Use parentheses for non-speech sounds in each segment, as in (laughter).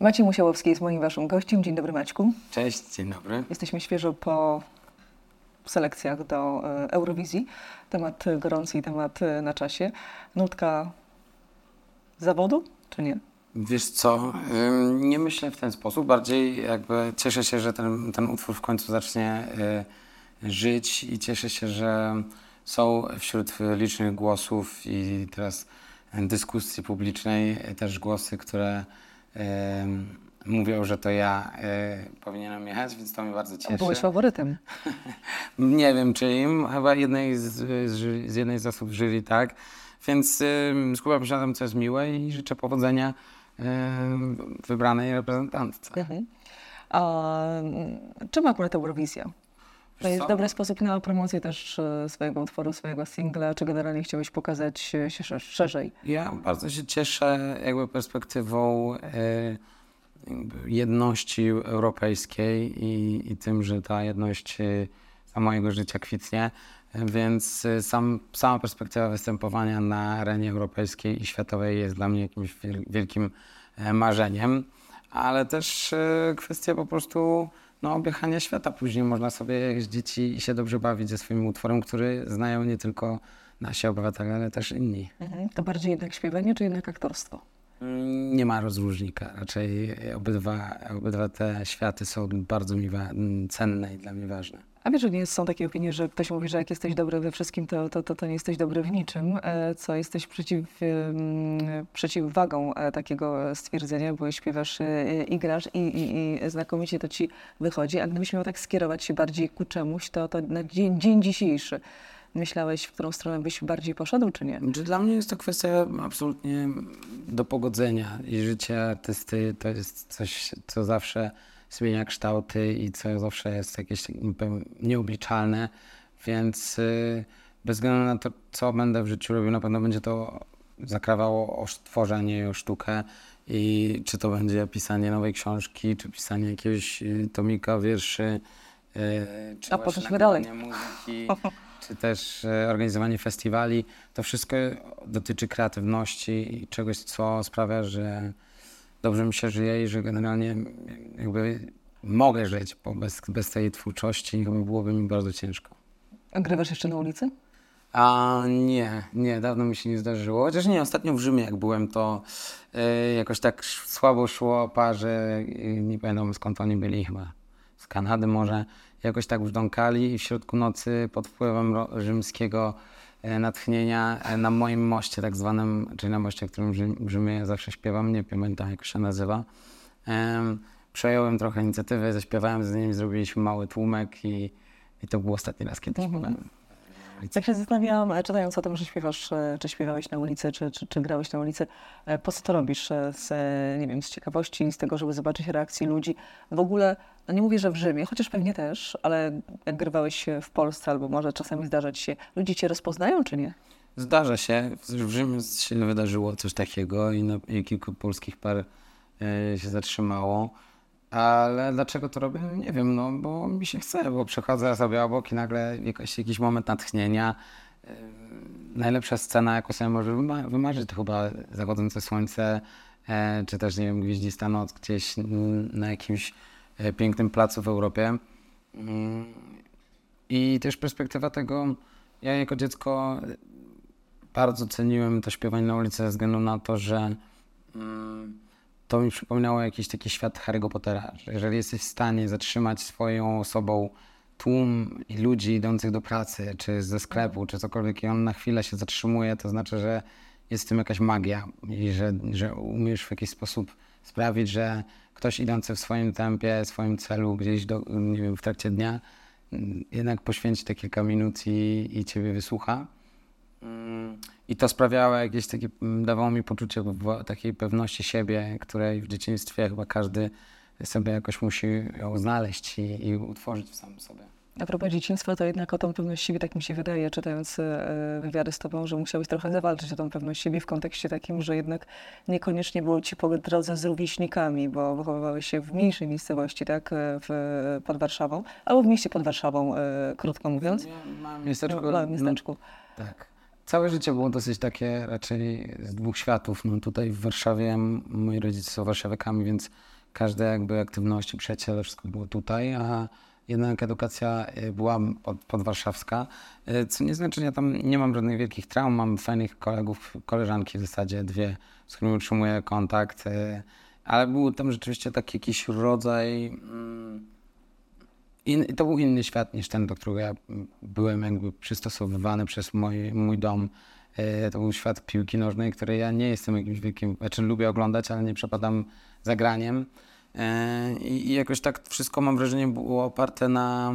Maciej Musiałowski jest moim waszym gościem. Dzień dobry Maćku. Cześć, dzień dobry. Jesteśmy świeżo po selekcjach do e, Eurowizji. Temat gorący i temat e, na czasie. Nutka zawodu, czy nie? Wiesz co, nie myślę w ten sposób. Bardziej jakby cieszę się, że ten, ten utwór w końcu zacznie y, żyć i cieszę się, że są wśród licznych głosów i teraz dyskusji publicznej też głosy, które mówią, że to ja y, powinienem jechać, więc to mnie bardzo cieszy. Byłeś faworytem. (laughs) Nie wiem, czy im, chyba jednej z, z, z jednej z osób jury, tak. Więc y, skupiam się na tym, co jest miłe i życzę powodzenia y, wybranej reprezentantce. Mhm. A mm, czym akurat Eurowizja? To jest dobry sposób na promocję też e, swojego utworu, swojego singla, czy generalnie chciałeś pokazać e, się sze- szerzej? Ja bardzo się cieszę jakby perspektywą e, jedności europejskiej i, i tym, że ta jedność za mojego życia kwitnie. Więc sam, sama perspektywa występowania na arenie europejskiej i światowej jest dla mnie jakimś wiel- wielkim marzeniem, ale też kwestia po prostu no, objechania świata. Później można sobie jeździć i i się dobrze bawić ze swoim utworem, który znają nie tylko nasi obywatele, ale też inni. Mhm. To bardziej jednak śpiewanie, czy jednak aktorstwo? Mm, Nie ma rozróżnika. Raczej obydwa, obydwa te światy są bardzo mi cenne i dla mnie ważne. A wiesz, że nie są takie opinie, że ktoś mówi, że jak jesteś dobry we wszystkim, to, to, to, to nie jesteś dobry w niczym, e, co jesteś przeciw, em, przeciwwagą e, takiego stwierdzenia, bo śpiewasz e, i grasz i, i, i znakomicie to ci wychodzi, a gdybyś miał tak skierować się bardziej ku czemuś, to, to na dzień, dzień dzisiejszy myślałeś, w którą stronę byś bardziej poszedł, czy nie? Czy dla mnie jest to kwestia absolutnie do pogodzenia i życie artysty to jest coś, co zawsze zmienia kształty i co zawsze jest jakieś nieobliczalne, więc y, bez względu na to, co będę w życiu robił, na pewno będzie to zakrawało o tworzenie o sztukę i czy to będzie pisanie nowej książki, czy pisanie jakiegoś y, tomika wierszy, y, czy A właśnie poszliśmy dalej. muzyki, czy też organizowanie festiwali. To wszystko dotyczy kreatywności i czegoś, co sprawia, że dobrze mi się żyje i że generalnie jakby mogę żyć, bo bez, bez tej twórczości chyba byłoby mi bardzo ciężko. A grywasz jeszcze na ulicy? A nie, nie, dawno mi się nie zdarzyło. Chociaż nie, ostatnio w Rzymie jak byłem, to e, jakoś tak słabo szło parze, e, nie pamiętam skąd oni byli, chyba z Kanady może. Jakoś tak brzdąkali i w środku nocy pod wpływem rzymskiego natchnienia e, na moim moście tak zwanym, czyli na moście, którym w Rzymie zawsze śpiewam, nie pamiętam jak się nazywa. Em, przejąłem trochę inicjatywę, zaśpiewałem z nimi, zrobiliśmy mały tłumek i, i to był ostatni raz, kiedy śpiewałem. Tak się zastanawiałam, e, czytając o tym, że śpiewasz, e, czy śpiewałeś na ulicy, czy, czy, czy grałeś na ulicy, e, po co to robisz? Z, nie wiem, z ciekawości, z tego, żeby zobaczyć reakcję ludzi. W ogóle, no nie mówię, że w Rzymie, chociaż pewnie też, ale jak grywałeś w Polsce, albo może czasami zdarzać się, ludzie cię rozpoznają, czy nie? Zdarza się. W Rzymie się wydarzyło coś takiego i, no, i kilku polskich par się zatrzymało. Ale dlaczego to robię? Nie wiem, no bo mi się chce, bo przechodzę sobie obok i nagle jakoś, jakiś moment natchnienia. E, najlepsza scena, jaką sobie może wyma- wymarzyć, to chyba zachodzące słońce, e, czy też, nie wiem, gwieździsta noc gdzieś mm, na jakimś e, pięknym placu w Europie. Mm, I też perspektywa tego, ja jako dziecko bardzo ceniłem to śpiewanie na ulicy ze względu na to, że mm, to mi przypominało jakiś taki świat Harry'ego Pottera. Że jeżeli jesteś w stanie zatrzymać swoją osobą tłum ludzi idących do pracy, czy ze sklepu, czy cokolwiek i on na chwilę się zatrzymuje, to znaczy, że jest w tym jakaś magia i że, że umiesz w jakiś sposób sprawić, że ktoś idący w swoim tempie, swoim celu gdzieś do, nie wiem, w trakcie dnia mm, jednak poświęci te kilka minut i, i ciebie wysłucha. I to sprawiało jakieś takie, mm, dawało mi poczucie takiej pewności siebie, której w dzieciństwie chyba każdy sobie jakoś musi ją znaleźć i, i utworzyć w samym sobie. A propos dzieciństwa, to jednak o tą pewność siebie, tak mi się wydaje, czytając e, wywiady z tobą, że musiałeś trochę zawalczyć o tą pewność siebie w kontekście takim, że jednak niekoniecznie było ci po drodze z rówieśnikami, bo wychowywałeś się w mniejszej miejscowości, tak, e, w, pod Warszawą, albo w mieście pod Warszawą, e, krótko mówiąc. Ja mam miasteczko, W małym miasteczku. No, tak. Całe życie było dosyć takie raczej z dwóch światów. No tutaj w Warszawie moi rodzice są warszawiakami, więc każde jakby aktywności, przyjaciele, wszystko było tutaj, a jednak edukacja y, była pod, podwarszawska, y, co nie znaczy, że ja tam nie mam żadnych wielkich traum, mam fajnych kolegów, koleżanki w zasadzie dwie, z którymi utrzymuję kontakt, y, ale był tam rzeczywiście taki jakiś rodzaj... Mm, in, to był inny świat niż ten, do którego ja byłem jakby przystosowywany przez mój, mój dom. E, To był świat piłki nożnej, który ja nie jestem jakimś wielkim, znaczy lubię oglądać, ale nie przepadam za graniem. E, I jakoś tak wszystko mam wrażenie było oparte na,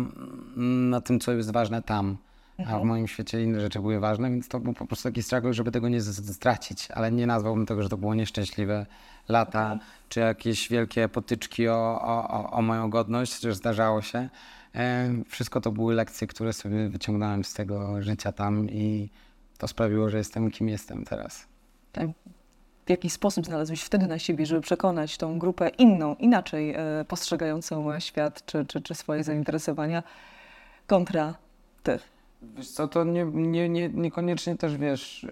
na tym, co jest ważne tam. A w moim świecie inne rzeczy były ważne, więc to był po prostu taki struggle, żeby tego nie stracić. Ale nie nazwałbym tego, że to było nieszczęśliwe lata, czy jakieś wielkie potyczki o, o, o, moją godność, chociaż zdarzało się. E, Wszystko to były lekcje, które sobie wyciągnąłem z tego życia tam i to sprawiło, że jestem kim jestem teraz. Tak. W jaki sposób znalazłeś wtedy na siebie, żeby przekonać tą grupę inną, inaczej e, postrzegającą świat czy, czy, czy swoje zainteresowania kontra ty? Wiesz co, to nie, nie, nie, niekoniecznie też wiesz.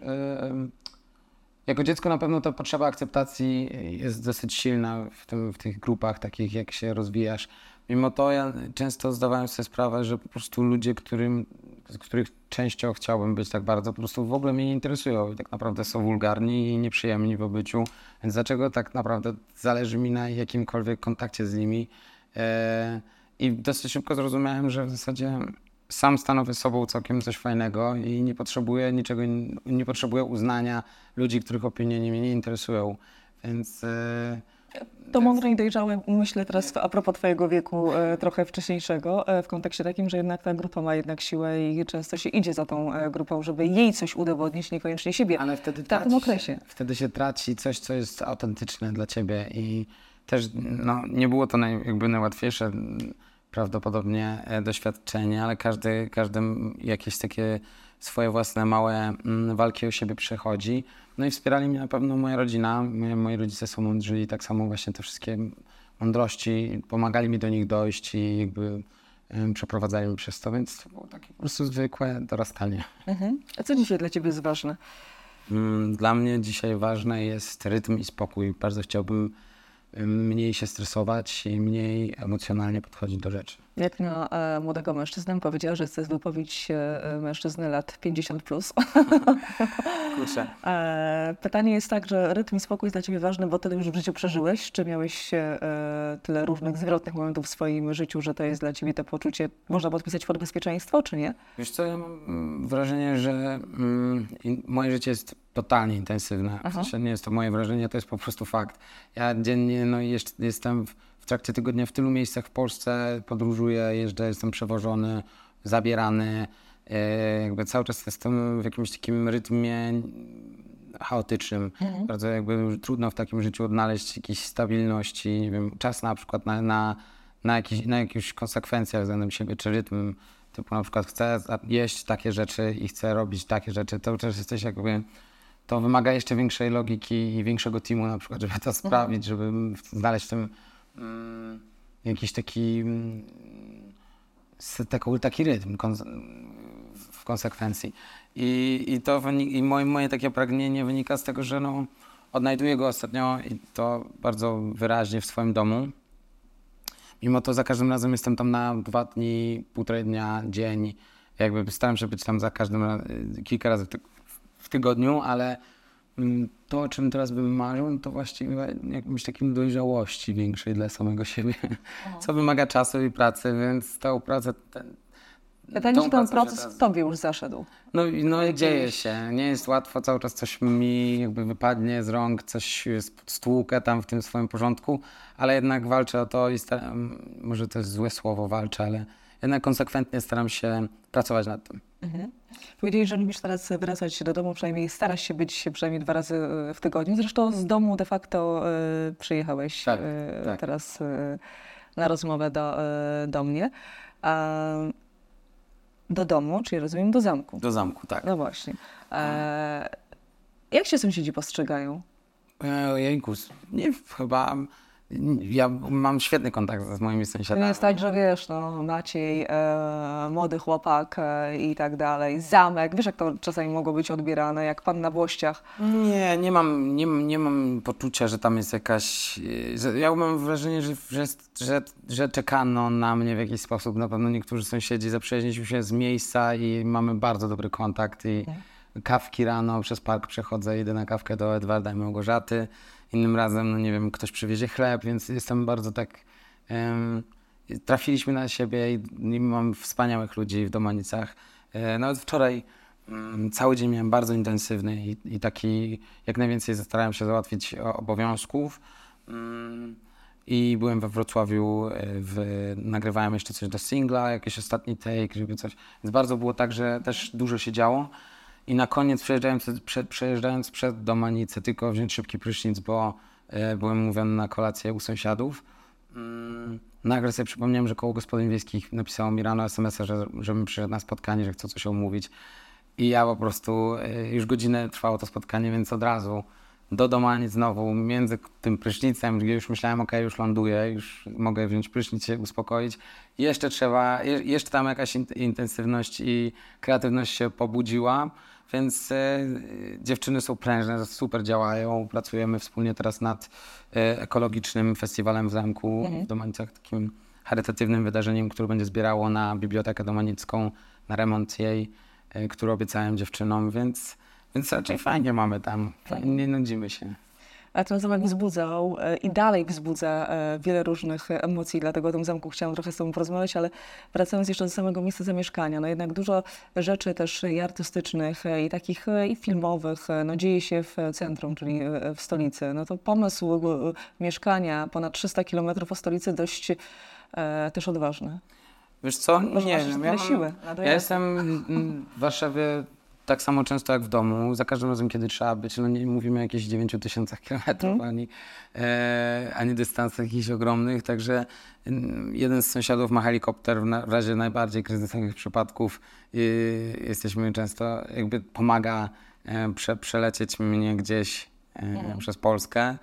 jako dziecko na pewno ta potrzeba akceptacji jest dosyć silna w, tym, w tych grupach takich, jak się rozwijasz. Mimo to ja często zdawałem sobie sprawę, że po prostu ludzie, którym, z których częścią chciałbym być tak bardzo, po prostu w ogóle mnie nie interesują i tak naprawdę są wulgarni i nieprzyjemni w obyciu. Więc dlaczego tak naprawdę zależy mi na jakimkolwiek kontakcie z nimi? E, I dosyć szybko zrozumiałem, że w zasadzie sam stanowię sobą całkiem coś fajnego i nie potrzebuję niczego, nie potrzebuję uznania ludzi, których opinie mnie nie interesują. Więc e, To mądre i dojrzałe, myślę teraz a propos twojego wieku e, trochę wcześniejszego, e, w kontekście takim, że jednak ta grupa ma jednak siłę i często się idzie za tą grupą, żeby jej coś udowodnić, niekoniecznie siebie. ale wtedy w takim traci okresie. Wtedy się traci coś, co jest autentyczne dla ciebie i też no, nie było to naj, jakby najłatwiejsze prawdopodobnie e, doświadczenie, ale każdy, każdy jakieś takie swoje własne małe walki o siebie przechodzi. No i wspierali mnie na pewno moja rodzina. Moi, rodzice są mądrzy i tak samo właśnie te wszystkie mądrości pomagali mi do nich dojść i jakby przeprowadzali mnie przez to, więc to było takie po prostu zwykłe dorastanie. Mhm. A co dzisiaj dla ciebie jest ważne? Mm, Dla mnie dzisiaj ważne jest rytm i spokój. Bardzo chciałbym ym, mniej się stresować i mniej emocjonalnie podchodzić do rzeczy. Jak na e, młodego mężczyznę powiedziała, że chce wypowiedź e, mężczyzny lat 50+. Plus. (laughs) Kurczę. E, pytanie jest tak, że rytm i spokój jest dla ciebie ważny, bo tyle już w życiu przeżyłeś. Czy miałeś tyle różnych zwrotnych momentów w swoim życiu, że to jest dla ciebie to poczucie, można podpisać pod bezpieczeństwo, czy nie? Wiesz co, ja mam mm, wrażenie, że mm, moje życie jest totalnie intensywne. W Aha. sensie nie jest to moje wrażenie, to jest po prostu fakt. Ja dziennie no, jeszcze jestem w, w trakcie tygodnia w tylu miejscach w Polsce, podróżuję, jeżdżę, jestem przewożony, zabierany. E, jakby cały czas jestem w jakimś takim rytmie chaotycznym. Bardzo jakby trudno w takim życiu odnaleźć jakiejś stabilności, nie wiem, czas na przykład na, na, na, jakiś, na jakieś konsekwencje względem siebie, czy rytm, typu na przykład chcę jeść takie rzeczy i chcę robić takie rzeczy, to też jesteś jakby, to wymaga jeszcze większej logiki i większego teamu na przykład, żeby to sprawić, żeby znaleźć w tym jakiś taki mm, taki rytm w konsekwencji. I, i to i moje, moje takie pragnienie wynika z tego, że no, odnajduję go ostatnio i to bardzo wyraźnie w swoim domu. Mimo to za każdym razem jestem tam na dwa dni, półtorej dnia, dzień. Jakby staram się być tam za każdym kilka razy w, ty- w tygodniu, ale mm, to, o czym teraz bym marzył, no to właściwie jakimś takim dojrzałości większej dla samego siebie, co wymaga czasu i pracy, więc tą pracę, ten, Pytanie, czy ten proces teraz- w tobie już zaszedł? no, i- no dzieje się. Nie jest łatwo, cały czas coś mi jakby wypadnie z rąk, coś stłukę tam w tym swoim porządku, ale jednak walczę o to i staram, może to jest złe słowo walczę, ale jednak konsekwentnie staram się pracować nad tym. Powiedziałeś, że lubisz teraz wracać do domu, przynajmniej starasz się być przynajmniej dwa razy e, w tygodniu. Zresztą z domu de facto e, przyjechałeś Tak, e, tak. teraz e, na rozmowę do, do mnie. A, do domu, czyli rozumiem do zamku. Do zamku, tak. No właśnie. E, jak się sąsiedzi postrzegają? E, Ojejku, nie, chyba ja mam świetny kontakt z moimi sąsiadami. nie jest tak, że wiesz, no Maciej, e, młody chłopak e, i tak dalej, zamek, wiesz jak to czasami mogło być odbierane, jak pan na Włościach. Nie, nie mam, nie, nie mam poczucia, że tam jest jakaś. e, Że, ja mam wrażenie, że, że, że, że czekano na mnie w jakiś sposób. Na pewno niektórzy sąsiedzi zaprzyjaźniliśmy się z miejsca i mamy bardzo dobry kontakt. I kawki rano przez park przechodzę, idę na kawkę do Edwarda i Małgorzaty. Innym razem, no nie wiem, ktoś przywiezie chleb, więc jestem bardzo tak. em, trafiliśmy na siebie i, i mam wspaniałych ludzi w Domanicach. E, nawet wczoraj mm, cały dzień miałem bardzo intensywny i, i taki jak najwięcej starałem się załatwić obowiązków. Mm, I byłem we Wrocławiu, e, w, nagrywałem jeszcze coś do singla, jakiś ostatni take, żeby coś. Więc bardzo było tak, że też dużo się działo. I na koniec przejeżdżając przed, przejeżdżając przed Domanice, tylko wziąć szybki prysznic, bo e, byłem mówiony na kolację u sąsiadów. Mm, nagle sobie przypomniałem, że koło gospodyń wiejskich napisało mi rano SMS-a, że, żebym przyszedł na spotkanie, że chcą coś omówić. I ja po prostu, e, już godzinę trwało to spotkanie, więc od razu do Domanic znowu, między tym prysznicem, gdzie już myślałem, ok, już ląduję, już mogę wziąć prysznic, się uspokoić. Jeszcze trzeba, je, jeszcze tam jakaś in, intensywność i kreatywność się pobudziła, więc e, dziewczyny są prężne, super działają. Pracujemy wspólnie teraz nad e, ekologicznym festiwalem w zamku w Domanicach, takim charytatywnym wydarzeniem, które będzie zbierało na Bibliotekę Domanicką, na remont jej, e, który obiecałem dziewczynom, więc, więc raczej fajnie mamy tam, fajnie, nie nudzimy się. A ten zamek wzbudzał e, i dalej wzbudza e, wiele różnych emocji, dlatego o tym zamku chciałam trochę z Tobą porozmawiać, ale wracając jeszcze do samego miejsca zamieszkania, no jednak dużo rzeczy też i artystycznych, e, i takich i filmowych, no dzieje się w centrum, czyli w stolicy. No to pomysł mieszkania ponad 300 kilometrów od stolicy dość e, też odważny. Wiesz co, Może nie wiem, ja, mam, siły ja jestem w Warszawie tak samo często jak w domu, za każdym razem, kiedy trzeba być, no nie mówimy o jakichś 9 tysiącach kilometrów, ani, e, ani dystansach jakichś ogromnych, także mm, jeden z sąsiadów ma helikopter w, na, w razie najbardziej kryzysowych przypadków i jesteśmy często, jakby pomaga e, prze, przelecieć mnie gdzieś e, przez Polskę.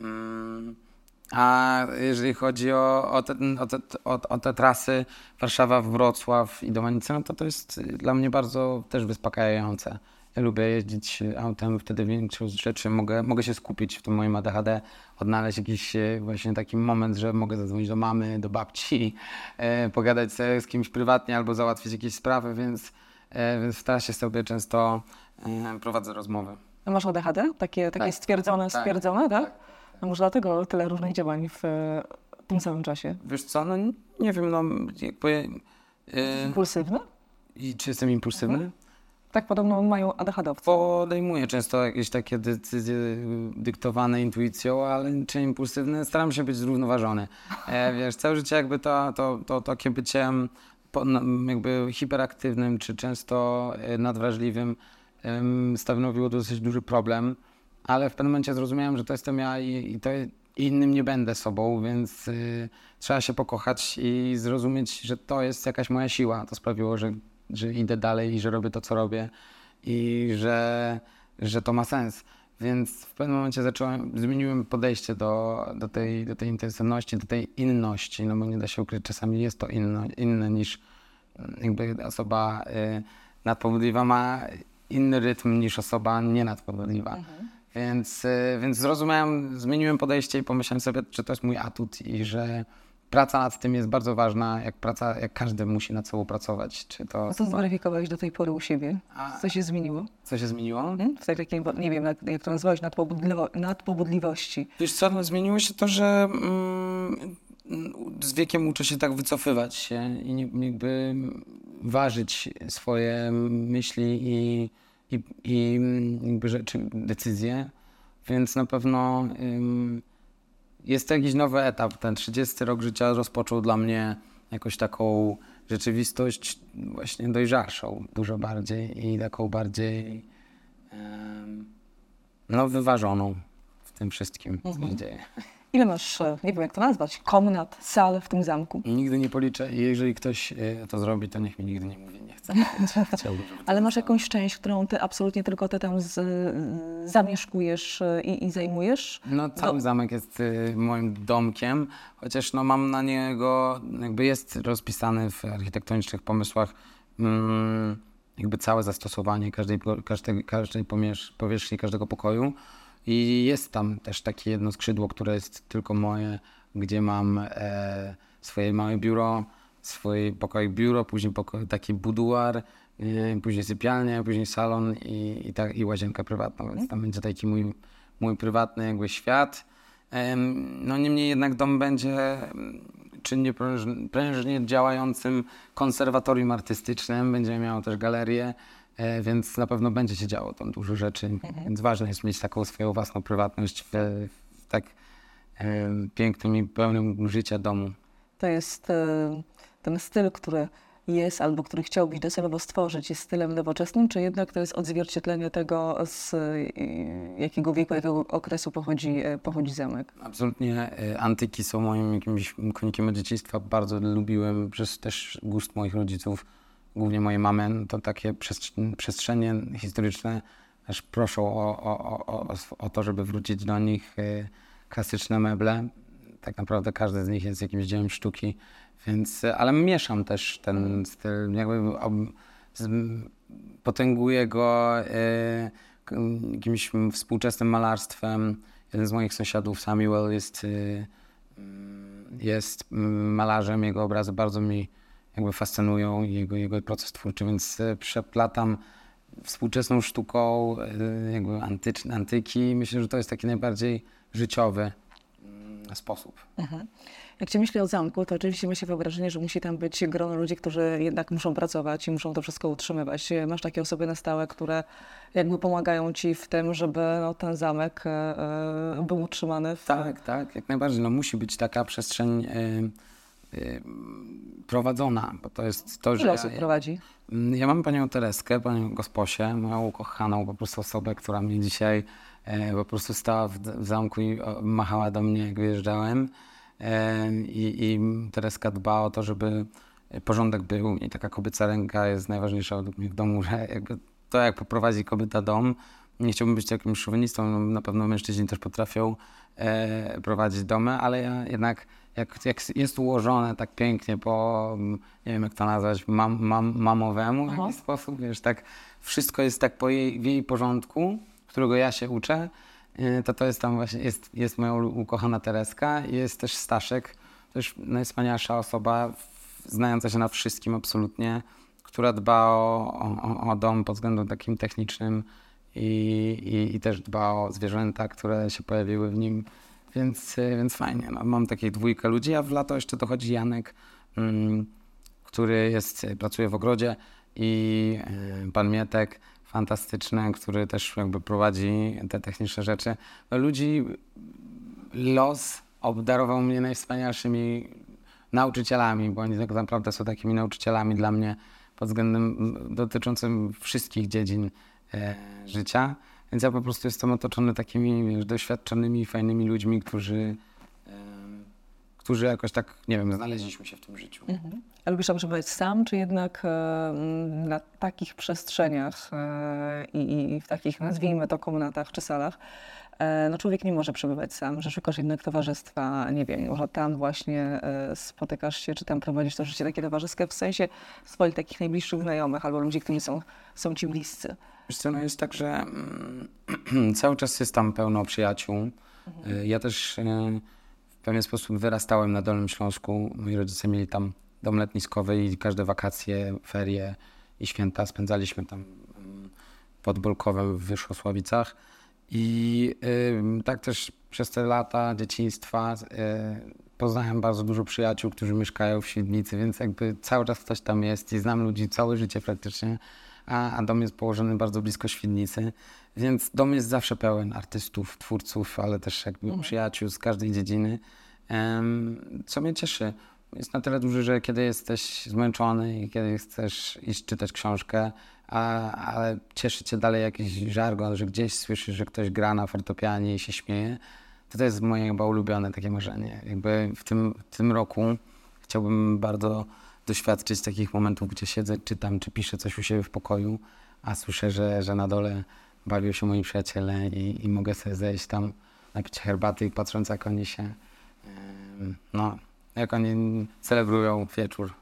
Mm, a jeżeli chodzi o, o, te, o, te, o, te trasy Warszawa, Wrocław i Domanice, no to to jest dla mnie bardzo też wyspokajające. Ja lubię jeździć autem, wtedy większą rzeczy mogę, mogę się skupić w tym moim ADHD, odnaleźć jakiś e, właśnie taki moment, że mogę zadzwonić do mamy, do babci, e, pogadać sobie z kimś prywatnie albo załatwić jakieś sprawy, więc, e, więc w trasie sobie często e, prowadzę rozmowy. A Masz ADHD? Takie, takie Tak. stwierdzone, Tak. stwierdzone, tak? Tak. No może dlatego tyle różnych działań w e, tym samym czasie. Wiesz co, no nie wiem, no jakby... e, Impulsywne? I czy jestem impulsywny? Tak podobno mają ADHD-owcy. Podejmuję często jakieś takie decyzje dyktowane intuicją, ale czy impulsywne? Staram się być zrównoważony. E, wiesz, całe życie jakby to, to, to takie bycie po, no, jakby hiperaktywnym, czy często e, nadwrażliwym stanowiło dosyć duży problem, ale w pewnym momencie zrozumiałem, że to jestem ja i, i to innym nie będę sobą, więc y, trzeba się pokochać i zrozumieć, że to jest jakaś moja siła. To sprawiło, że, że idę dalej i że robię to, co robię i że, że to ma sens. Więc w pewnym momencie zacząłem, zmieniłem podejście do, do, tej, do tej intensywności, do tej inności, no bo nie da się ukryć, czasami jest to inno, inne niż mm, jakby osoba y, ma inny rytm niż osoba nienadpobudliwa. Więc, y, więc zrozumiałem, zmieniłem podejście i pomyślałem sobie, że to jest mój atut i że praca nad tym jest bardzo ważna, jak praca, jak każdy musi nad sobą pracować. Czy to A co zweryfikowałeś do tej pory u siebie? Co się zmieniło? co się zmieniło? Hmm? W takiej, nie wiem, jak, to nazwałeś, nadpobudliwo, nadpobudliwości. Wiesz co, no, zmieniło się to, że mm, z wiekiem uczę się tak wycofywać się i jakby ważyć swoje myśli i, i, i jakby rzeczy, decyzje, więc na pewno ym, jest to jakiś nowy etap. Ten 30 rok życia rozpoczął dla mnie jakąś taką rzeczywistość właśnie dojrzalszą dużo bardziej i taką bardziej em, no wyważoną w tym wszystkim, co się dzieje. Ile masz, e, nie wiem jak to nazwać, komnat, sal w tym zamku? Nigdy nie policzę i jeżeli ktoś e, to zrobi, to niech mi nigdy nie mówi, nie chcę. (laughs) Ale masz jakąś część, którą ty absolutnie tylko ty tam z, zamieszkujesz e, i, i zajmujesz? No, cały zamek jest moim domkiem, chociaż no, mam na niego, jakby jest rozpisany w architektonicznych pomysłach mm, jakby całe zastosowanie każdej, każdej, każdej powierzchni, każdego pokoju. I jest tam też takie jedno skrzydło, które jest tylko moje, gdzie mam e, swoje małe biuro, swój pokoik biuro, później poko- taki buduar, e, później sypialnia, później salon i, i, ta, i łazienka prywatna, więc tam będzie taki mój, mój prywatny jakby świat. Em, No niemniej jednak dom będzie em, czynnie pręż- prężnie działającym konserwatorium artystycznym, będzie miało też galerię, e, więc na pewno będzie się działo tam dużo rzeczy, więc ważne jest mieć taką swoją własną prywatność w, w tak pięknym i pełnym życia domu. To jest e, ten styl, który jest albo który chciałbyś docelowo stworzyć, jest stylem nowoczesnym, czy jednak to jest odzwierciedlenie tego, z e, jakiego wieku, jakiego okresu pochodzi, e, pochodzi zamek? Absolutnie e, antyki są moim jakimś konikiem od dzieciństwa. Bardzo lubiłem przez też gust moich rodziców, głównie mojej mamy, no to takie przestrzenie historyczne aż proszą o, o, o, o, to, żeby wrócić do nich. e, Klasyczne meble, tak naprawdę każdy z nich jest jakimś dziełem sztuki, więc, ale mieszam też ten styl, jakby potęguję go k- jakimś współczesnym malarstwem. Jeden z moich sąsiadów, Samuel, jest, y, jest mm, malarzem. Jego obrazy bardzo mi jakby fascynują, i jego, jego proces twórczy, więc y, przeplatam współczesną sztuką y, jakby antyczne, antyki. Myślę, że to jest taki najbardziej życiowy mm, sposób. Jak się myśli o zamku, to oczywiście ma się wyobrażenie, że musi tam być grono ludzi, którzy jednak muszą pracować i muszą to wszystko utrzymywać. Masz takie osoby na stałe, które jakby pomagają ci w tym, żeby no, ten zamek e, e, był utrzymany w... Tak, tak, jak najbardziej. No, musi być taka przestrzeń prowadzona, bo to jest to, że... Ile osób prowadzi? Mm, Ja mam panią Tereskę, panią Gosposię, moją ukochaną po prostu osobę, która mnie dzisiaj e, po prostu stała w, w zamku i machała do mnie, jak wyjeżdżałem. I, I Tereska dba o to, żeby porządek był i taka kobieca ręka jest najważniejsza według mnie w domu, (laughs) że jakby to, jak poprowadzi kobieta dom, nie chciałbym być jakimś szowinistą, no, na pewno mężczyźni też potrafią e, prowadzić domy, ale ja jednak jak, jak jest ułożone tak pięknie po, mm, nie wiem jak to nazwać, mam, mam, mamowemu w Aha. jakiś sposób, wiesz, tak wszystko jest tak po jej, w jej porządku, którego ja się uczę, e, to to jest tam właśnie, jest, jest moja ukochana Tereska i jest też Staszek, też najwspanialsza osoba, znająca się na wszystkim absolutnie, która dba o, o, o dom pod względem takim technicznym i, i, i też dba o zwierzęta, które się pojawiły w nim, więc, e, więc fajnie. No, mam takiej dwójkę ludzi, a w lato jeszcze dochodzi Janek, mm, który jest, e, pracuje w ogrodzie i e, pan Mietek, fantastyczny, który też jakby prowadzi te techniczne rzeczy. No, ludzi los obdarował mnie najwspanialszymi nauczycielami, bo oni tak naprawdę są takimi nauczycielami dla mnie pod względem dotyczącym wszystkich dziedzin e, życia. Więc ja po prostu jestem otoczony takimi wiesz, doświadczonymi, fajnymi ludźmi, którzy, którzy jakoś tak, nie wiem, znaleźliśmy się w tym życiu. A lubisz przebywać sam, czy jednak e, na takich przestrzeniach e, i, w takich, nazwijmy to, komnatach czy salach, no człowiek nie może przebywać sam, że szukasz jednak towarzystwa, nie wiem, może tam właśnie e, spotykasz się, czy tam prowadzisz to życie takie towarzyskie w sensie swoich takich najbliższych znajomych albo ludzi, którzy są, są ci bliscy. Wiesz co, no jest tak, że mm, (clears throat) cały czas jest tam pełno przyjaciół. Y, Ja też w pewien sposób wyrastałem na Dolnym Śląsku. Moi rodzice mieli tam dom letniskowy i każde wakacje, ferie i święta spędzaliśmy tam mm, pod Bolkowem w Wyszłosławicach. I y, tak też przez te lata dzieciństwa y, poznałem bardzo dużo przyjaciół, którzy mieszkają w Świdnicy, więc jakby cały czas ktoś tam jest i znam ludzi całe życie praktycznie, a, a dom jest położony bardzo blisko Świdnicy, więc dom jest zawsze pełen artystów, twórców, ale też jakby przyjaciół z każdej dziedziny, co mnie cieszy. Jest na tyle duży, że kiedy jesteś zmęczony i kiedy chcesz iść czytać książkę, a, ale cieszy cię dalej jakiś żargon, że gdzieś słyszysz, że ktoś gra na fortepianie i się śmieje, to, to jest moje chyba ulubione takie marzenie. Jakby w tym, w tym roku chciałbym bardzo doświadczyć takich momentów, gdzie siedzę, czytam, czy piszę coś u siebie w pokoju, a słyszę, że, że na dole bawią się moi przyjaciele i, i mogę sobie zejść tam, napić herbaty i patrząc jak oni się, no, jak oni celebrują wieczór.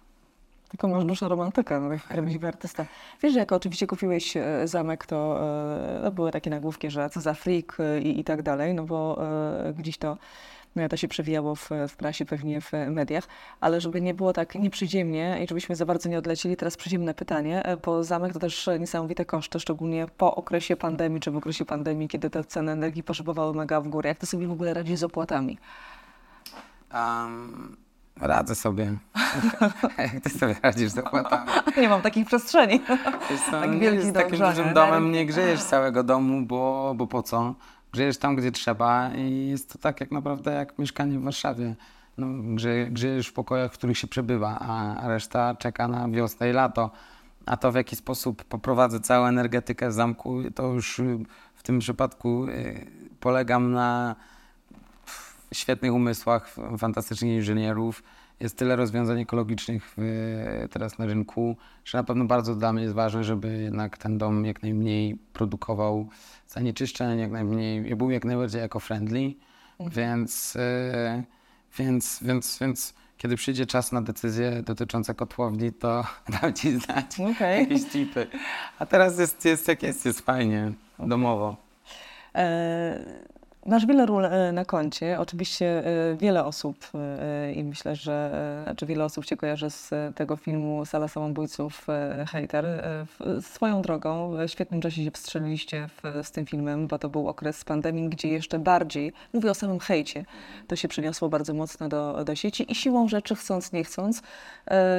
Tylko masz duszę romantyka, no, jak prawdziwy artysta. Wiesz, że jak oczywiście kupiłeś e, zamek, to e, no, były takie nagłówki, że co za freak e, i, i tak dalej, no bo e, gdzieś to, no, to się przewijało w, w prasie, pewnie w mediach, ale żeby nie było tak nieprzyziemnie i żebyśmy za bardzo nie odlecieli, teraz przyziemne pytanie, bo zamek to też niesamowite koszty, szczególnie po okresie pandemii, czy w okresie pandemii, kiedy te ceny energii poszybowały mega w górę. Jak to sobie w ogóle radzi z opłatami? Um, radzę sobie. jak (laughs) ty sobie radzisz z opłatami? (laughs) nie mam takich przestrzeni. Wiesz co, (laughs) Tak nie dom takim żony, dużym domem nie grzejesz całego domu, bo, bo po co? Grzejesz tam, gdzie trzeba i jest to tak jak naprawdę jak mieszkanie w Warszawie. No, grze, grzejesz w pokojach, w których się przebywa, a, reszta czeka na wiosnę i lato. A to w jaki sposób poprowadzę całą energetykę z zamku, to już w tym przypadku y, polegam na świetnych umysłach, fantastycznych inżynierów. Jest tyle rozwiązań ekologicznych teraz na rynku, że na pewno bardzo dla mnie jest ważne, żeby jednak ten dom jak najmniej produkował zanieczyszczeń, jak najmniej, był jak najbardziej eco-friendly, więc, e, więc, więc, więc kiedy przyjdzie czas na decyzje dotyczące kotłowni, to (laughs) dam ci znać Okej. jakieś tipy. A teraz jest, jest jak jest, jest fajnie, domowo. E, Masz wiele ról e, na koncie. Oczywiście e, wiele osób e, i myślę, że znaczy wiele osób cię kojarzy z tego filmu Sala Samobójców Hater. Swoją drogą w świetnym czasie się wstrzeliliście w, z tym filmem, bo to był okres pandemii, gdzie jeszcze bardziej, mówię o samym hejcie, to się przeniosło bardzo mocno do, do sieci i siłą rzeczy, chcąc, nie chcąc,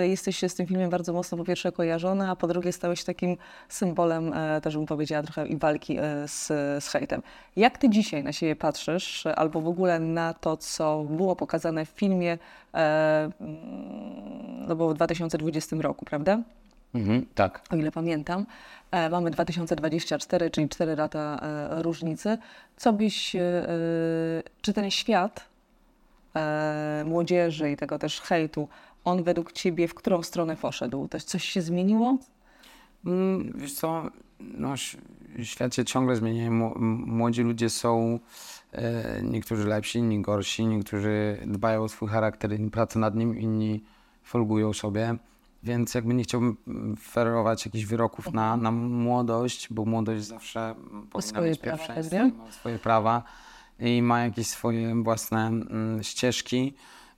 jesteś z tym filmem bardzo mocno po pierwsze kojarzona, a po drugie stałeś się takim symbolem, też bym powiedziała, trochę i walki z, z hejtem. Jak ty dzisiaj na siebie patrzysz, e, albo w ogóle na to, co było pokazane w filmie, e, mm, no bo w 2020 roku, prawda? Mhm, tak. o ile pamiętam. E, mamy 2024, czyli 4 lata e, różnicy. Co byś, e, czy ten świat młodzieży i tego też hejtu, on według ciebie w którą stronę poszedł? Też coś się zmieniło? Mm, Wiesz co, no, ś- świat się ciągle zmienia. Młodzi ludzie są e, niektórzy lepsi, inni gorsi, niektórzy dbają o swój charakter i pracę nad nim, inni folgują sobie. Więc jakby nie chciałbym ferować jakichś wyroków na, na młodość, bo młodość zawsze powinna swoje prawa ma swoje prawa i ma jakieś swoje własne mm, ścieżki.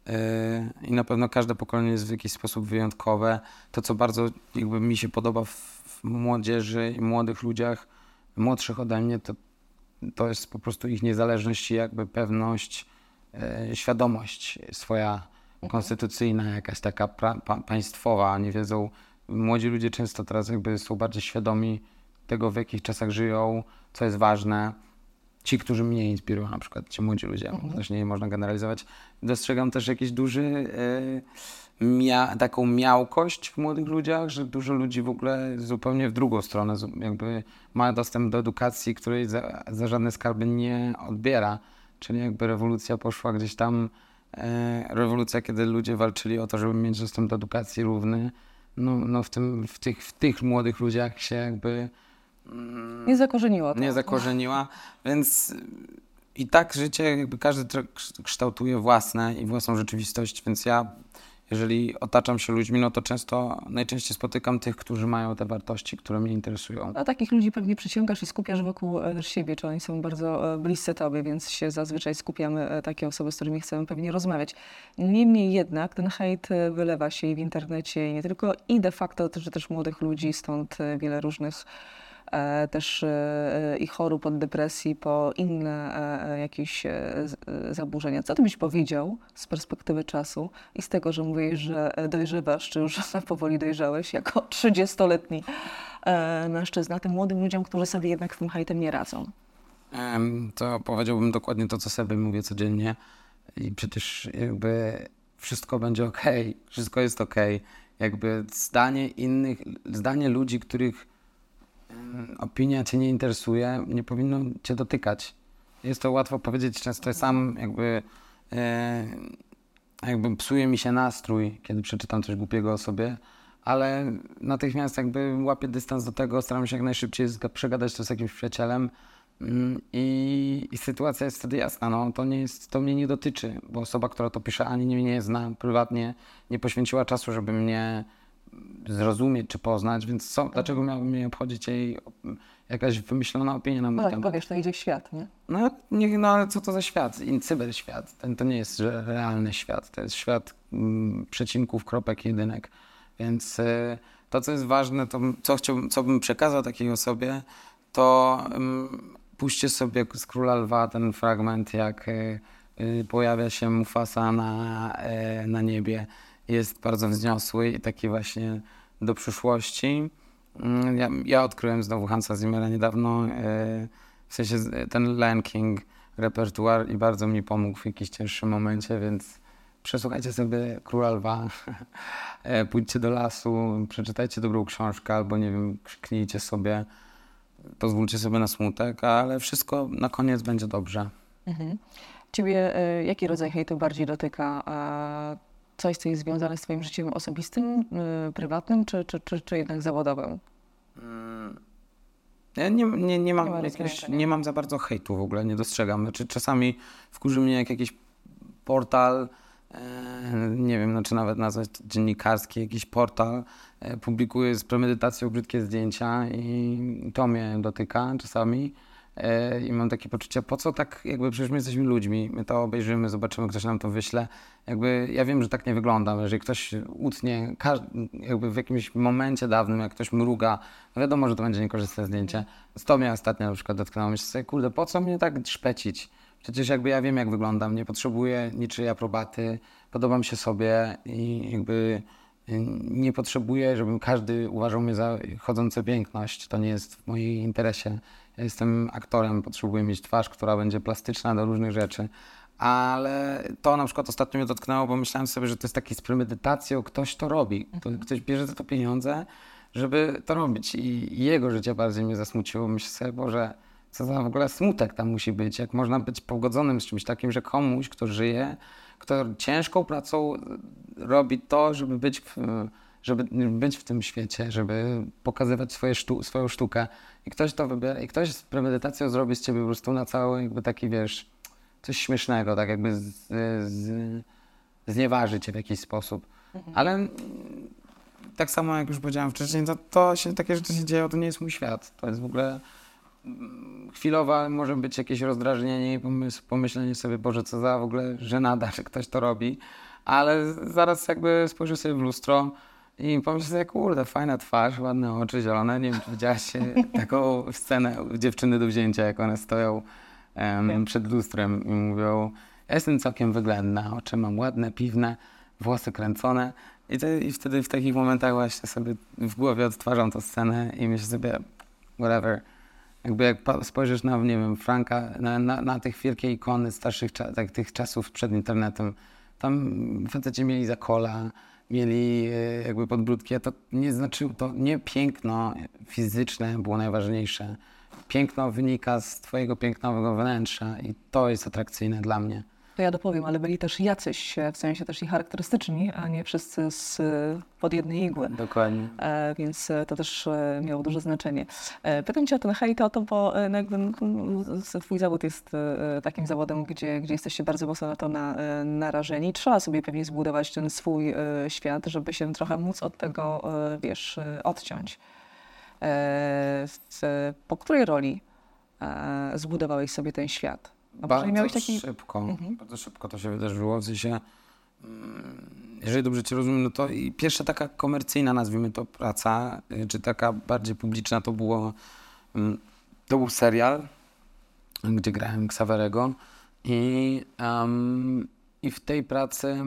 Yy, I na pewno każde pokolenie jest w jakiś sposób wyjątkowe. To, co bardzo jakby mi się podoba w, w młodzieży i młodych ludziach, młodszych ode mnie, to, to jest po prostu ich niezależność i jakby pewność, e, świadomość swoja konstytucyjna, jakaś taka pra, pa, państwowa. Oni wiedzą, młodzi ludzie często teraz jakby są bardziej świadomi tego, w jakich czasach żyją, co jest ważne. Ci, którzy mnie inspirują, na przykład ci młodzi ludzie, też nie można generalizować. Dostrzegam też jakiś duży, e, mia, taką miałkość w młodych ludziach, że dużo ludzi w ogóle zupełnie w drugą stronę, jakby ma dostęp do edukacji, której za, za żadne skarby nie odbiera. Czyli jakby rewolucja poszła gdzieś tam, e, rewolucja, kiedy ludzie walczyli o to, żeby mieć dostęp do edukacji równy. No, no w, tym, w, tych, w tych młodych ludziach się jakby Nie zakorzeniło to. nie zakorzeniła, więc i tak życie, jakby każdy kształtuje własne i własną rzeczywistość, więc ja, jeżeli otaczam się ludźmi, no to często, najczęściej spotykam tych, którzy mają te wartości, które mnie interesują. A takich ludzi pewnie przyciągasz i skupiasz wokół e, siebie, czy oni są bardzo e, bliscy tobie, więc się zazwyczaj skupiamy e, takie osoby, z którymi chcemy pewnie rozmawiać. Niemniej jednak ten hejt wylewa się i w internecie i nie tylko, i de facto też, też młodych ludzi, stąd wiele różnych też e, e, i chorób od depresji po inne e, e, jakieś e, e, zaburzenia. Co ty byś powiedział z perspektywy czasu i z tego, że mówisz, że e, dojrzewasz, czy już (laughs) powoli dojrzałeś jako 30-letni e, mężczyzna, tym młodym ludziom, którzy sobie jednak z tym hejtem nie radzą? To powiedziałbym dokładnie to, co sobie mówię codziennie i przecież jakby wszystko będzie ok, wszystko jest ok. Jakby zdanie innych, zdanie ludzi, których opinia cię nie interesuje, nie powinno cię dotykać. jest to łatwo powiedzieć, często sam jakby, e, jakby psuje mi się nastrój, kiedy przeczytam coś głupiego o sobie, ale natychmiast jakby łapię dystans do tego, staram się jak najszybciej przegadać to z jakimś przyjacielem mm, i, i sytuacja jest wtedy jasna, no to nie jest, to mnie nie dotyczy, bo osoba, która to pisze, ani mnie nie zna prywatnie, nie poświęciła czasu, żeby mnie zrozumieć czy poznać, więc co, dlaczego miałoby mnie obchodzić jej mm, jakaś wymyślona opinia na mój No tak, temat? bo wiesz, to idzie w świat, nie? No, nie, no ale co to za świat? Cyberświat. Ten, to nie jest realny świat. To jest świat mm, przecinków, kropek, jedynek. Więc y, to, co jest ważne, to m- co, chciałbym, co bym przekazał takiej osobie, to mm, puśćcie sobie z Króla Lwa ten fragment, jak y, y, pojawia się Mufasa na, y, na niebie. Jest bardzo wzniosły i taki właśnie do przyszłości. Mm, Ja, ja odkryłem znowu Hansa Zimmera niedawno, y, w sensie z- ten Lion King repertuar i bardzo mi pomógł w jakimś cięższym momencie, więc przesłuchajcie sobie Króla Lwa, (laughs) e, pójdźcie do lasu, przeczytajcie dobrą książkę albo nie wiem, krzyknijcie sobie, pozwólcie sobie na smutek, ale wszystko na koniec będzie dobrze. Mhm. Ciebie e, jaki rodzaj hejtu bardziej dotyka? Coś, co jest związane z twoim życiem osobistym, e, prywatnym, czy, czy, czy, czy jednak zawodowym? Mm. Ja nie, nie, nie, mam Nie jakiegoś, nie mam za bardzo hejtu w ogóle, nie dostrzegam. Znaczy, czasami wkurzy mnie jak jakiś portal, e, nie wiem, znaczy nawet nazwać dziennikarski, jakiś portal e, publikuje z premedytacją brzydkie zdjęcia i to mnie dotyka czasami. E, I mam takie poczucie, po co tak, jakby przecież my jesteśmy ludźmi, my to obejrzymy, zobaczymy, ktoś nam to wyśle. Jakby ja wiem, że tak nie wyglądam, jeżeli ktoś utnie, jakby w jakimś momencie dawnym, jak ktoś mruga, wiadomo, że to będzie niekorzystne zdjęcie. Z to mnie ostatnio na przykład dotknęło, myślę sobie, kurde, po co mnie tak szpecić? Przecież jakby ja wiem, jak wyglądam, nie potrzebuję niczyjej aprobaty, podobam się sobie i jakby y, nie potrzebuję, żeby każdy uważał mnie za chodzącą piękność. To nie jest w moim interesie. Ja jestem aktorem, potrzebuję mieć twarz, która będzie plastyczna do różnych rzeczy. Ale to na przykład ostatnio mnie dotknęło, bo myślałem sobie, że to jest takie z premedytacją, ktoś to robi. To, ktoś bierze za to pieniądze, żeby to robić. I, I jego życie bardziej mnie zasmuciło. Myślę sobie, Boże, co za w ogóle smutek tam musi być. Jak można być pogodzonym z czymś takim, że komuś, kto żyje, kto ciężką pracą robi to, żeby być w, żeby być w tym świecie, żeby pokazywać swoje sztu, swoją sztukę. I ktoś to wybiera, i ktoś z premedytacją zrobi z ciebie po prostu na cały jakby taki, wiesz, coś śmiesznego, tak jakby z, z, znieważy cię w jakiś sposób. Ale mm, tak samo jak już powiedziałem wcześniej, to, to się, takie rzeczy się dzieją, to nie jest mój świat. To jest w ogóle mm, chwilowa, może być jakieś rozdrażnienie i pomysł, pomyślenie sobie, Boże, co za w ogóle żenada, (laughs) że ktoś to robi. Ale zaraz jakby spojrzę sobie w lustro i pomyślę sobie, kurde, fajna twarz, ładne oczy, zielone. Nie wiem, czy widziałaś (laughs) taką scenę dziewczyny do wzięcia, jak one stoją Wiem. przed lustrem i mówią, ja jestem całkiem wyględna, oczy mam ładne, piwne, włosy kręcone. I, te, I wtedy w takich momentach właśnie sobie w głowie odtwarzam tę scenę i myślę sobie, whatever. Jakby jak spojrzysz na, nie wiem, Franka, na, na, na tych wielkie ikony starszych tak, tych czasów przed internetem, tam faceci mieli zakola, mieli e, jakby podbródki, to nie znaczyło, to nie piękno fizyczne było najważniejsze. Piękno wynika z twojego pięknego wnętrza i to jest atrakcyjne dla mnie. To ja dopowiem, ale byli też jacyś, e, w sensie też i charakterystyczni, a nie wszyscy z, e, pod jednej igły. Dokładnie. E, więc e, to też miało duże znaczenie. E, pytam cię o ten hejt, o to, bo no jakby, z- twój zawód jest takim zawodem, gdzie, gdzie jesteście bardzo mocno na to na, narażeni. Trzeba sobie pewnie zbudować ten swój świat, żeby się trochę móc od tego, wiesz, odciąć. E, w, po której roli zbudowałeś sobie ten świat? Może Bardzo miałeś taki... szybko, Mhm. bardzo szybko to się wydarzyło. W sensie, mm, jeżeli dobrze Cię rozumiem, no to i pierwsza taka komercyjna, nazwijmy to, praca, y, czy taka bardziej publiczna, to było, mm, to był serial, gdzie grałem Xaverego i, em, i w tej pracy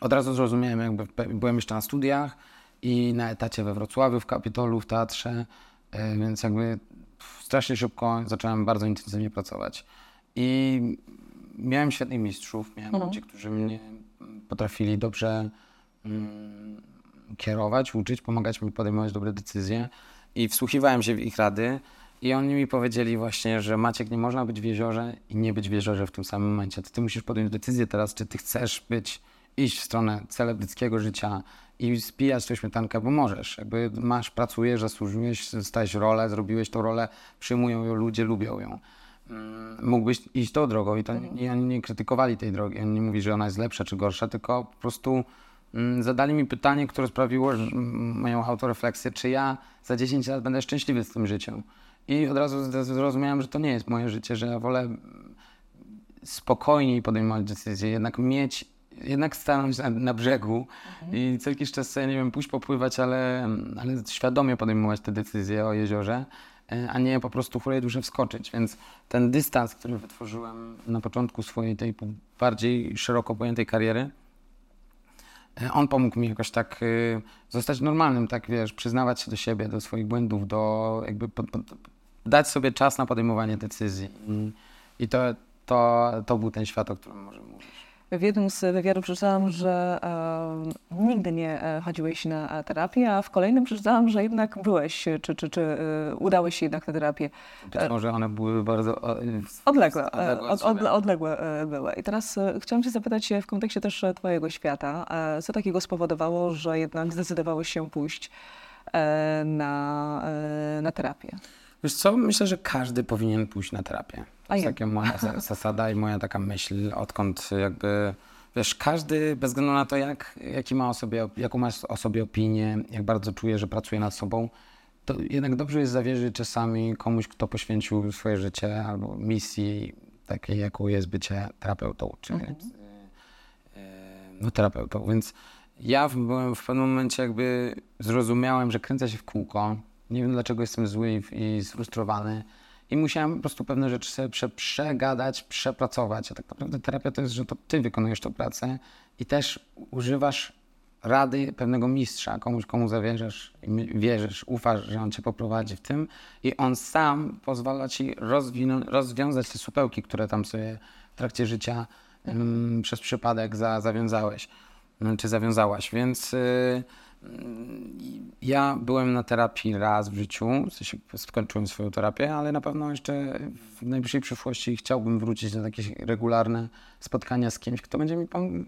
od razu zrozumiałem, jakby byłem jeszcze na studiach i na etacie we Wrocławiu, w Kapitolu, w teatrze, y, więc jakby strasznie szybko zacząłem bardzo intensywnie pracować. I miałem świetnych mistrzów, miałem Mhm. ludzi, którzy mnie potrafili dobrze mm, kierować, uczyć, pomagać mi podejmować dobre decyzje i wsłuchiwałem się w ich rady I oni mi powiedzieli właśnie, że Maciek, nie można być w jeziorze i nie być w jeziorze w tym samym momencie. To ty musisz podjąć decyzję teraz, czy ty chcesz być, iść w stronę celebryckiego życia i spijać tę śmietankę, bo możesz. Jakby masz, pracujesz, zasłużyłeś, dostałeś rolę, zrobiłeś tą rolę, przyjmują ją ludzie, lubią ją. Mm, Mógłbyś iść tą drogą i, to, i oni nie krytykowali tej drogi. Oni nie mówili, że ona jest lepsza czy gorsza, tylko po prostu mm, zadali mi pytanie, które sprawiło że, mm, moją autorefleksję, czy ja za 10 lat będę szczęśliwy z tym życiem. I od razu zrozumiałem, że to nie jest moje życie, że ja wolę spokojniej podejmować decyzje, jednak mieć, jednak stanąć na, na brzegu i co jakiś czas sobie, nie wiem, pójść popływać, ale, ale świadomie podejmować te decyzje o jeziorze, e, a nie po prostu hulej duże wskoczyć. Więc ten dystans, który wytworzyłem na początku swojej tej bardziej szeroko pojętej kariery, e, on pomógł mi jakoś tak y, zostać normalnym, tak wiesz, przyznawać się do siebie, do swoich błędów, do jakby pod, pod, dać sobie czas na podejmowanie decyzji. I, to, to, to był ten świat, o którym może mówić. W jednym z wywiadów przeczytałam, że e, nigdy nie e, chodziłeś na e, terapię, a w kolejnym przeczytałam, że jednak byłeś, czy, czy, czy e, udałeś się jednak na terapię. Być może one były bardzo Odległe, odległe od od, odległe były. I teraz chciałam Cię zapytać w kontekście też Twojego świata, co takiego spowodowało, że jednak zdecydowałeś się pójść na, na terapię? Wiesz co, myślę, że każdy powinien pójść na terapię. To jest taka moja za- (laughs) zasada i moja taka myśl, odkąd jakby, wiesz, każdy bez względu na to, jak, jaki ma o sobie, jaką ma o sobie opinię, jak bardzo czuje, że pracuje nad sobą, to jednak dobrze jest zawierzyć czasami komuś, kto poświęcił swoje życie albo misji takiej, jaką jest bycie terapeutą, czy Mhm. e, no, terapeutą. Więc ja w- byłem w pewnym momencie jakby zrozumiałem, że kręcę się w kółko. Nie wiem dlaczego jestem zły i, i sfrustrowany. I musiałem po prostu pewne rzeczy sobie prze, przegadać, przepracować. A tak naprawdę terapia to jest, że to ty wykonujesz tę pracę i też używasz rady pewnego mistrza, komuś, komu zawierzasz, wierzysz, ufasz, że on cię poprowadzi w tym i on sam pozwala ci rozwiązać te supełki, które tam sobie w trakcie życia przez przypadek za, zawiązałeś, czy zawiązałaś, więc y, mm, ja byłem na terapii raz w życiu, w sensie skończyłem swoją terapię, ale na pewno jeszcze w najbliższej przyszłości chciałbym wrócić na takie regularne spotkania z kimś, kto będzie mi pom-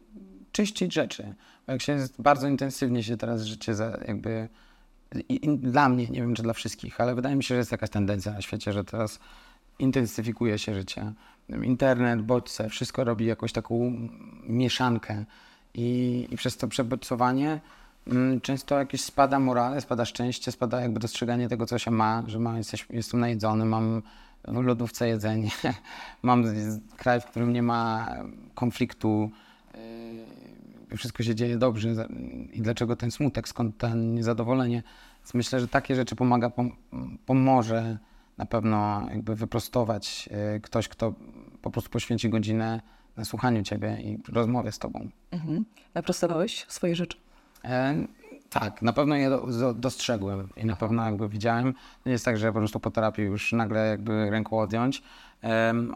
czyścić rzeczy. Bo jak się bardzo intensywnie się teraz życie za, jakby dla mnie, nie wiem czy dla wszystkich, ale wydaje mi się, że jest jakaś tendencja na świecie, że teraz intensyfikuje się życie. Internet, bodźce, wszystko robi jakąś taką mieszankę i, i przez to przebodźcowanie mm, często jakieś spada morale, spada szczęście, spada jakby dostrzeganie tego, co się ma, że ma, jesteś, jestem najedzony, mam w lodówce jedzenie, (laughs) mam kraj, w którym nie ma konfliktu, yy, wszystko się dzieje dobrze i dlaczego ten smutek, skąd to niezadowolenie. Więc myślę, że takie rzeczy pomaga, pom- pomoże na pewno jakby wyprostować yy, ktoś, kto po prostu poświęci godzinę na słuchaniu ciebie i rozmowie z tobą. Mhm. Naprostowałeś swoje rzeczy? E, tak, na pewno je do, do, dostrzegłem i na pewno jakby widziałem. Nie jest tak, że po prostu po terapii już nagle jakby ręką odjąć,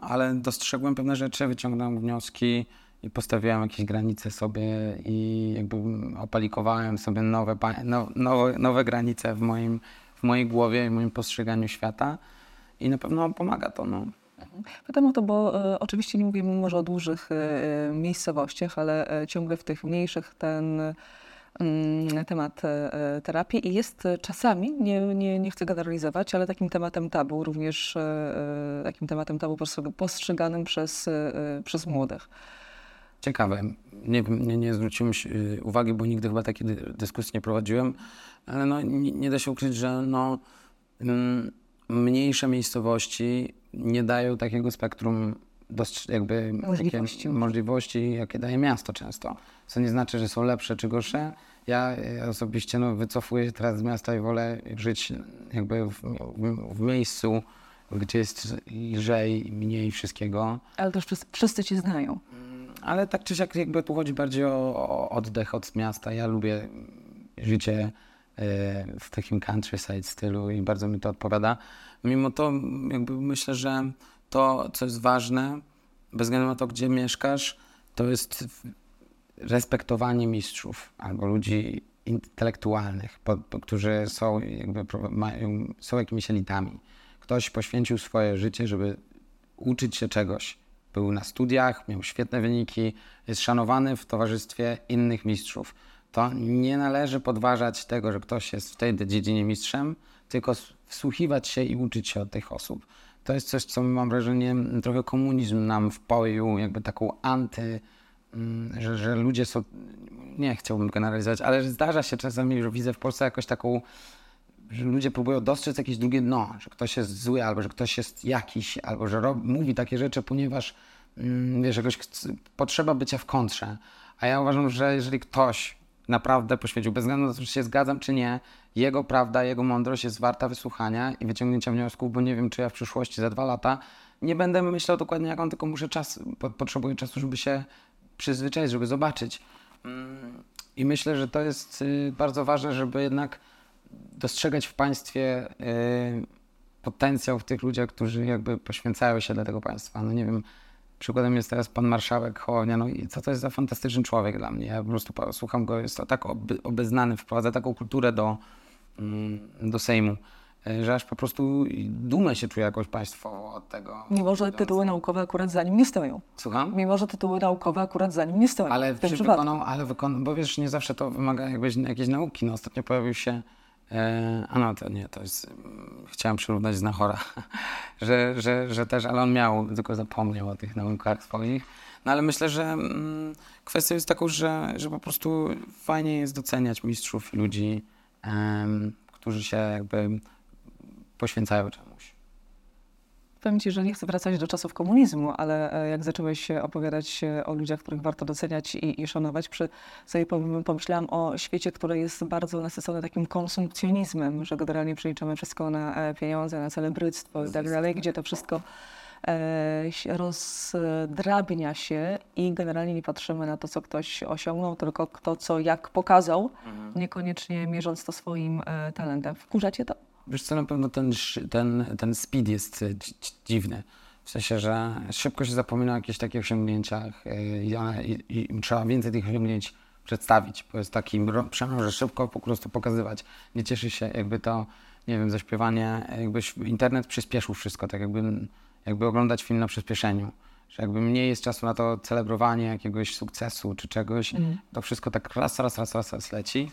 ale dostrzegłem pewne rzeczy, wyciągnąłem wnioski i postawiłem jakieś granice sobie i jakby opalikowałem sobie nowe, no, nowe, nowe granice w moim, w mojej głowie i moim postrzeganiu świata i na pewno pomaga to. No. Pytam o to, bo e, oczywiście nie mówimy może o dużych e, miejscowościach, ale e, ciągle w tych mniejszych ten temat e, e, terapii i jest czasami, nie, nie, nie chcę generalizować, ale takim tematem tabu, również e, takim tematem tabu postrzeg- postrzeganym przez, przez młodych. Ciekawe. Nie, nie, nie zwróciłem uwagi, bo nigdy chyba takiej dy- dyskusji nie prowadziłem, ale no, nie, nie da się ukryć, że no, mm, mniejsze miejscowości nie dają takiego spektrum jakby Możliwości. Jakie, możliwości, jakie daje miasto często. Co nie znaczy, że są lepsze czy gorsze. Ja osobiście no, wycofuję się teraz z miasta i wolę żyć jakby w, w, w miejscu, gdzie jest lżej, mniej wszystkiego. Ale też wszyscy, wszyscy cię znają. Ale tak czy siak jakby tu chodzi bardziej o, o oddech od miasta. Ja lubię życie e, w takim countryside stylu i bardzo mi to odpowiada. Mimo to jakby myślę, że to, co jest ważne, bez względu na to, gdzie mieszkasz, to jest respektowanie mistrzów albo ludzi intelektualnych, po, po, którzy są, jakby, mają, są jakimiś elitami, ktoś poświęcił swoje życie, żeby uczyć się czegoś. Był na studiach, miał świetne wyniki, jest szanowany w towarzystwie innych mistrzów. To nie należy podważać tego, że ktoś jest w tej dziedzinie mistrzem, tylko wsłuchiwać się i uczyć się od tych osób. To jest coś, co mam wrażenie, trochę komunizm nam wpoił, jakby taką anty, mm, że, że ludzie są, nie chciałbym generalizować, ale zdarza się czasami, że widzę w Polsce jakoś taką że ludzie próbują dostrzec jakieś drugie dno, że ktoś jest zły, albo że ktoś jest jakiś, albo że rob, mówi takie rzeczy, ponieważ mm, wiesz, jakoś potrzeba bycia w kontrze. A ja uważam, że jeżeli ktoś naprawdę poświęcił, bez względu na to, czy się zgadzam, czy nie, jego prawda, jego mądrość jest warta wysłuchania i wyciągnięcia wniosków, bo nie wiem, czy ja w przyszłości za dwa lata nie będę myślał dokładnie jak on, tylko muszę czas, potrzebuję czasu, żeby się przyzwyczaić, żeby zobaczyć. Mm, I myślę, że to jest y, bardzo ważne, żeby jednak dostrzegać w państwie y, potencjał w tych ludziach, którzy jakby poświęcają się dla tego państwa. No nie wiem, przykładem jest teraz pan marszałek Hołownia, no i co to jest za fantastyczny człowiek dla mnie. Ja po prostu słucham go, jest to tak obeznany, wprowadza taką kulturę do, mm, do Sejmu, y, że aż po prostu dumę się czuję jakoś państwowo od tego. Mimo, że tytuły naukowe akurat za nim nie stoją. Słucham? Mimo, że tytuły naukowe akurat za nim nie stoją. Ale w tym wykonał, ale wykonał, bo wiesz, nie zawsze to wymaga jakbyś, jakiejś nauki. No, ostatnio pojawił się E, a no to nie, to jest, mm, chciałem przyrównać Znachora, (laughs) że, że, że też, ale on miał, tylko zapomniał o tych naukach swoich. No ale myślę, że mm, kwestia jest taką, że, że po prostu fajnie jest doceniać mistrzów ludzi, którzy się jakby poświęcają czemuś. Powiem Ci, że nie chcę wracać do czasów komunizmu, ale e, jak zacząłeś opowiadać o ludziach, których warto doceniać i, i szanować, przy, sobie pomyślałam o świecie, który jest bardzo nasycony takim konsumpcjonizmem, że generalnie przeliczamy wszystko na e, pieniądze, na celebryctwo i tak dalej, gdzie to wszystko e, rozdrabnia się i generalnie nie patrzymy na to, co ktoś osiągnął, tylko to, co jak pokazał, mhm. niekoniecznie mierząc to swoim talentem. Wkurzacie to? Wiesz co, na pewno ten, ten, ten speed jest e, dziwny. W sensie, że szybko się zapomina o jakichś takich osiągnięciach e, i, one, i, i trzeba więcej tych osiągnięć przedstawić, bo jest taki przemian, że szybko po prostu pokazywać. Nie cieszy się jakby to, nie wiem, zaśpiewanie, jakby internet przyspieszył wszystko, tak jakby, jakby oglądać film na przyspieszeniu. Że jakby mniej jest czasu na to celebrowanie jakiegoś sukcesu czy czegoś, mm. to wszystko tak raz, raz, raz, raz, raz leci.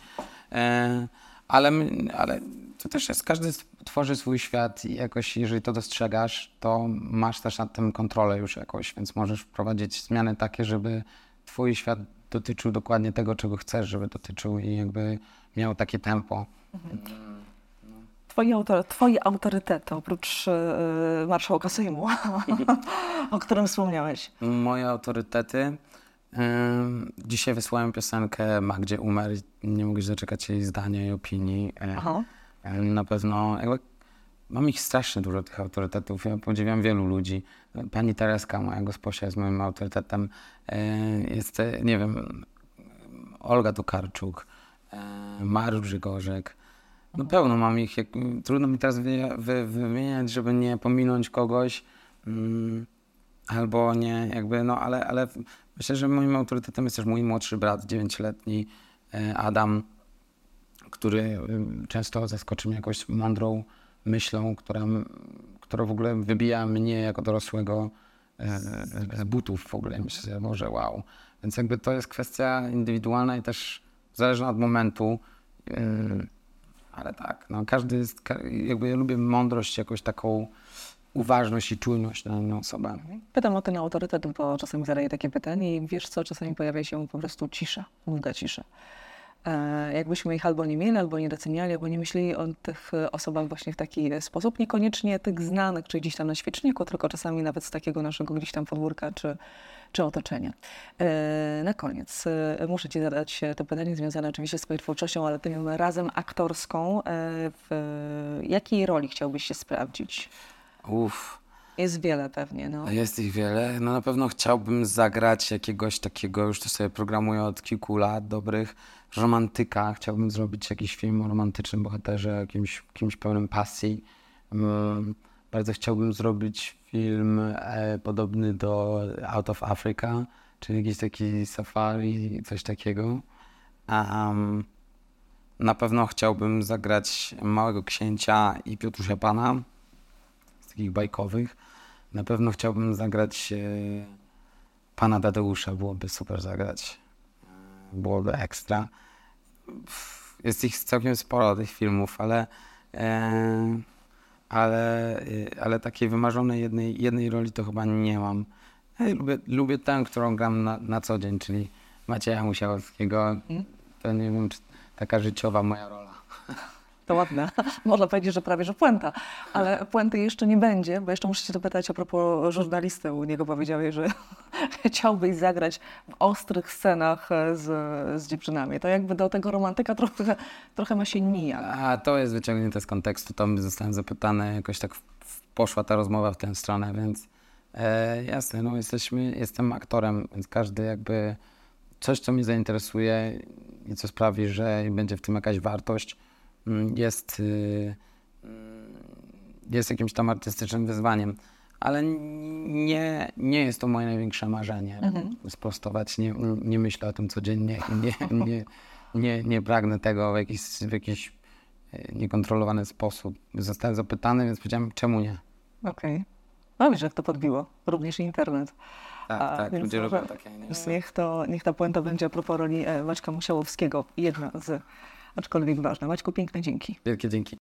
E, ale, ale to też jest, każdy tworzy swój świat i jakoś, jeżeli to dostrzegasz, to masz też nad tym kontrolę już jakoś, więc możesz wprowadzić zmiany takie, żeby twój świat dotyczył dokładnie tego, czego chcesz, żeby dotyczył i jakby miał takie tempo. Mhm. Twoje, autor, twoje autorytety, oprócz yy, marszałka Sejmu, (laughs) o którym wspomniałeś. Moje autorytety? Dzisiaj wysłałem piosenkę Magdzie Umer. Nie mogę się doczekać jej zdania i opinii. E, Aha. Na pewno jakby, mam ich strasznie dużo, tych autorytetów. Ja podziwiam wielu ludzi. Pani Tereska, moja gosposia, jest moim autorytetem. E, jest, e, nie wiem, Olga Tokarczuk, Mariusz Grzygorzek. No pełno mam ich. Trudno mi teraz wy, wy, wymieniać, żeby nie pominąć kogoś. Albo nie, jakby, no ale, ale Myślę, że moim autorytetem jest też mój młodszy brat, dziewięcioletni e, Adam, który e, często zaskoczy mnie jakąś mądrą myślą, która, która w ogóle wybija mnie jako dorosłego e, z butów w ogóle. Myślę, że może wow. Więc jakby to jest kwestia indywidualna i też zależna od momentu. Ale tak, no każdy jest, jakby ja lubię mądrość jakoś taką uważność i czujność na inną osobę. Pytam o ten autorytet, bo czasami zadaję takie pytanie i wiesz co, czasami pojawia się po prostu cisza, ulga cisza. E, jakbyśmy ich albo nie mieli, albo nie doceniali, albo nie myśleli o tych osobach właśnie w taki sposób, niekoniecznie tych znanych, czy gdzieś tam na świeczniku, tylko czasami nawet z takiego naszego gdzieś tam podwórka, czy, czy otoczenia. E, na koniec e, muszę Ci zadać to pytanie związane oczywiście z Twoją twórczością, ale tym razem aktorską. W jakiej roli chciałbyś się sprawdzić? Uff. Jest wiele pewnie, no. Jest ich wiele. No na pewno chciałbym zagrać jakiegoś takiego, już to sobie programuję od kilku lat dobrych, romantyka. Chciałbym zrobić jakiś film o romantycznym bohaterze, kimś, kimś pełnym pasji. Um, bardzo chciałbym zrobić film e, podobny do Out of Africa, czyli jakiś taki safari, coś takiego. Um, na pewno chciałbym zagrać Małego Księcia i Piotrusia Pana takich bajkowych. Na pewno chciałbym zagrać e, pana Tadeusza, byłoby super zagrać. Byłoby ekstra. Jest ich całkiem sporo tych filmów, ale, e, ale, e, ale takiej wymarzonej jednej, jednej roli to chyba nie mam. Ja lubię, lubię tę, którą gram na, na co dzień, czyli Macieja Musiałowskiego. To nie wiem, czy taka życiowa moja rola. (laughs) To ładne. (laughs) Można powiedzieć, że prawie, że puenta. Ale puenty jeszcze nie będzie, bo jeszcze muszę cię dopytać a propos żurnalisty. U niego powiedziałeś, że (laughs) chciałbyś zagrać w ostrych scenach z, z dziewczynami. To jakby do tego romantyka trochę, trochę ma się nijak. A to jest wyciągnięte z kontekstu, tam zostałem zapytany, jakoś tak poszła ta rozmowa w tę stronę, więc e, jasne, no jesteśmy, jestem aktorem, więc każdy jakby coś, co mnie zainteresuje i co sprawi, że będzie w tym jakaś wartość, jest, y, mm, jest jakimś tam artystycznym wyzwaniem. Ale nie, nie jest to moje największe marzenie. Sprostować, nie, nie myślę o tym codziennie nie, (laughs) nie, nie, nie pragnę tego w jakiś, w jakiś e, niekontrolowany sposób. Zostałem zapytany, więc powiedziałem, czemu nie? Okej. No wiesz, jak to podbiło. Również internet. Tak, A, tak, ludzie może- takie. Nie? Niech, to, niech ta puenta będzie a propos roli e, Maćka Musiałowskiego. Jedna z, aczkolwiek ważna. Maćku, piękne dzięki. Wielkie dzięki.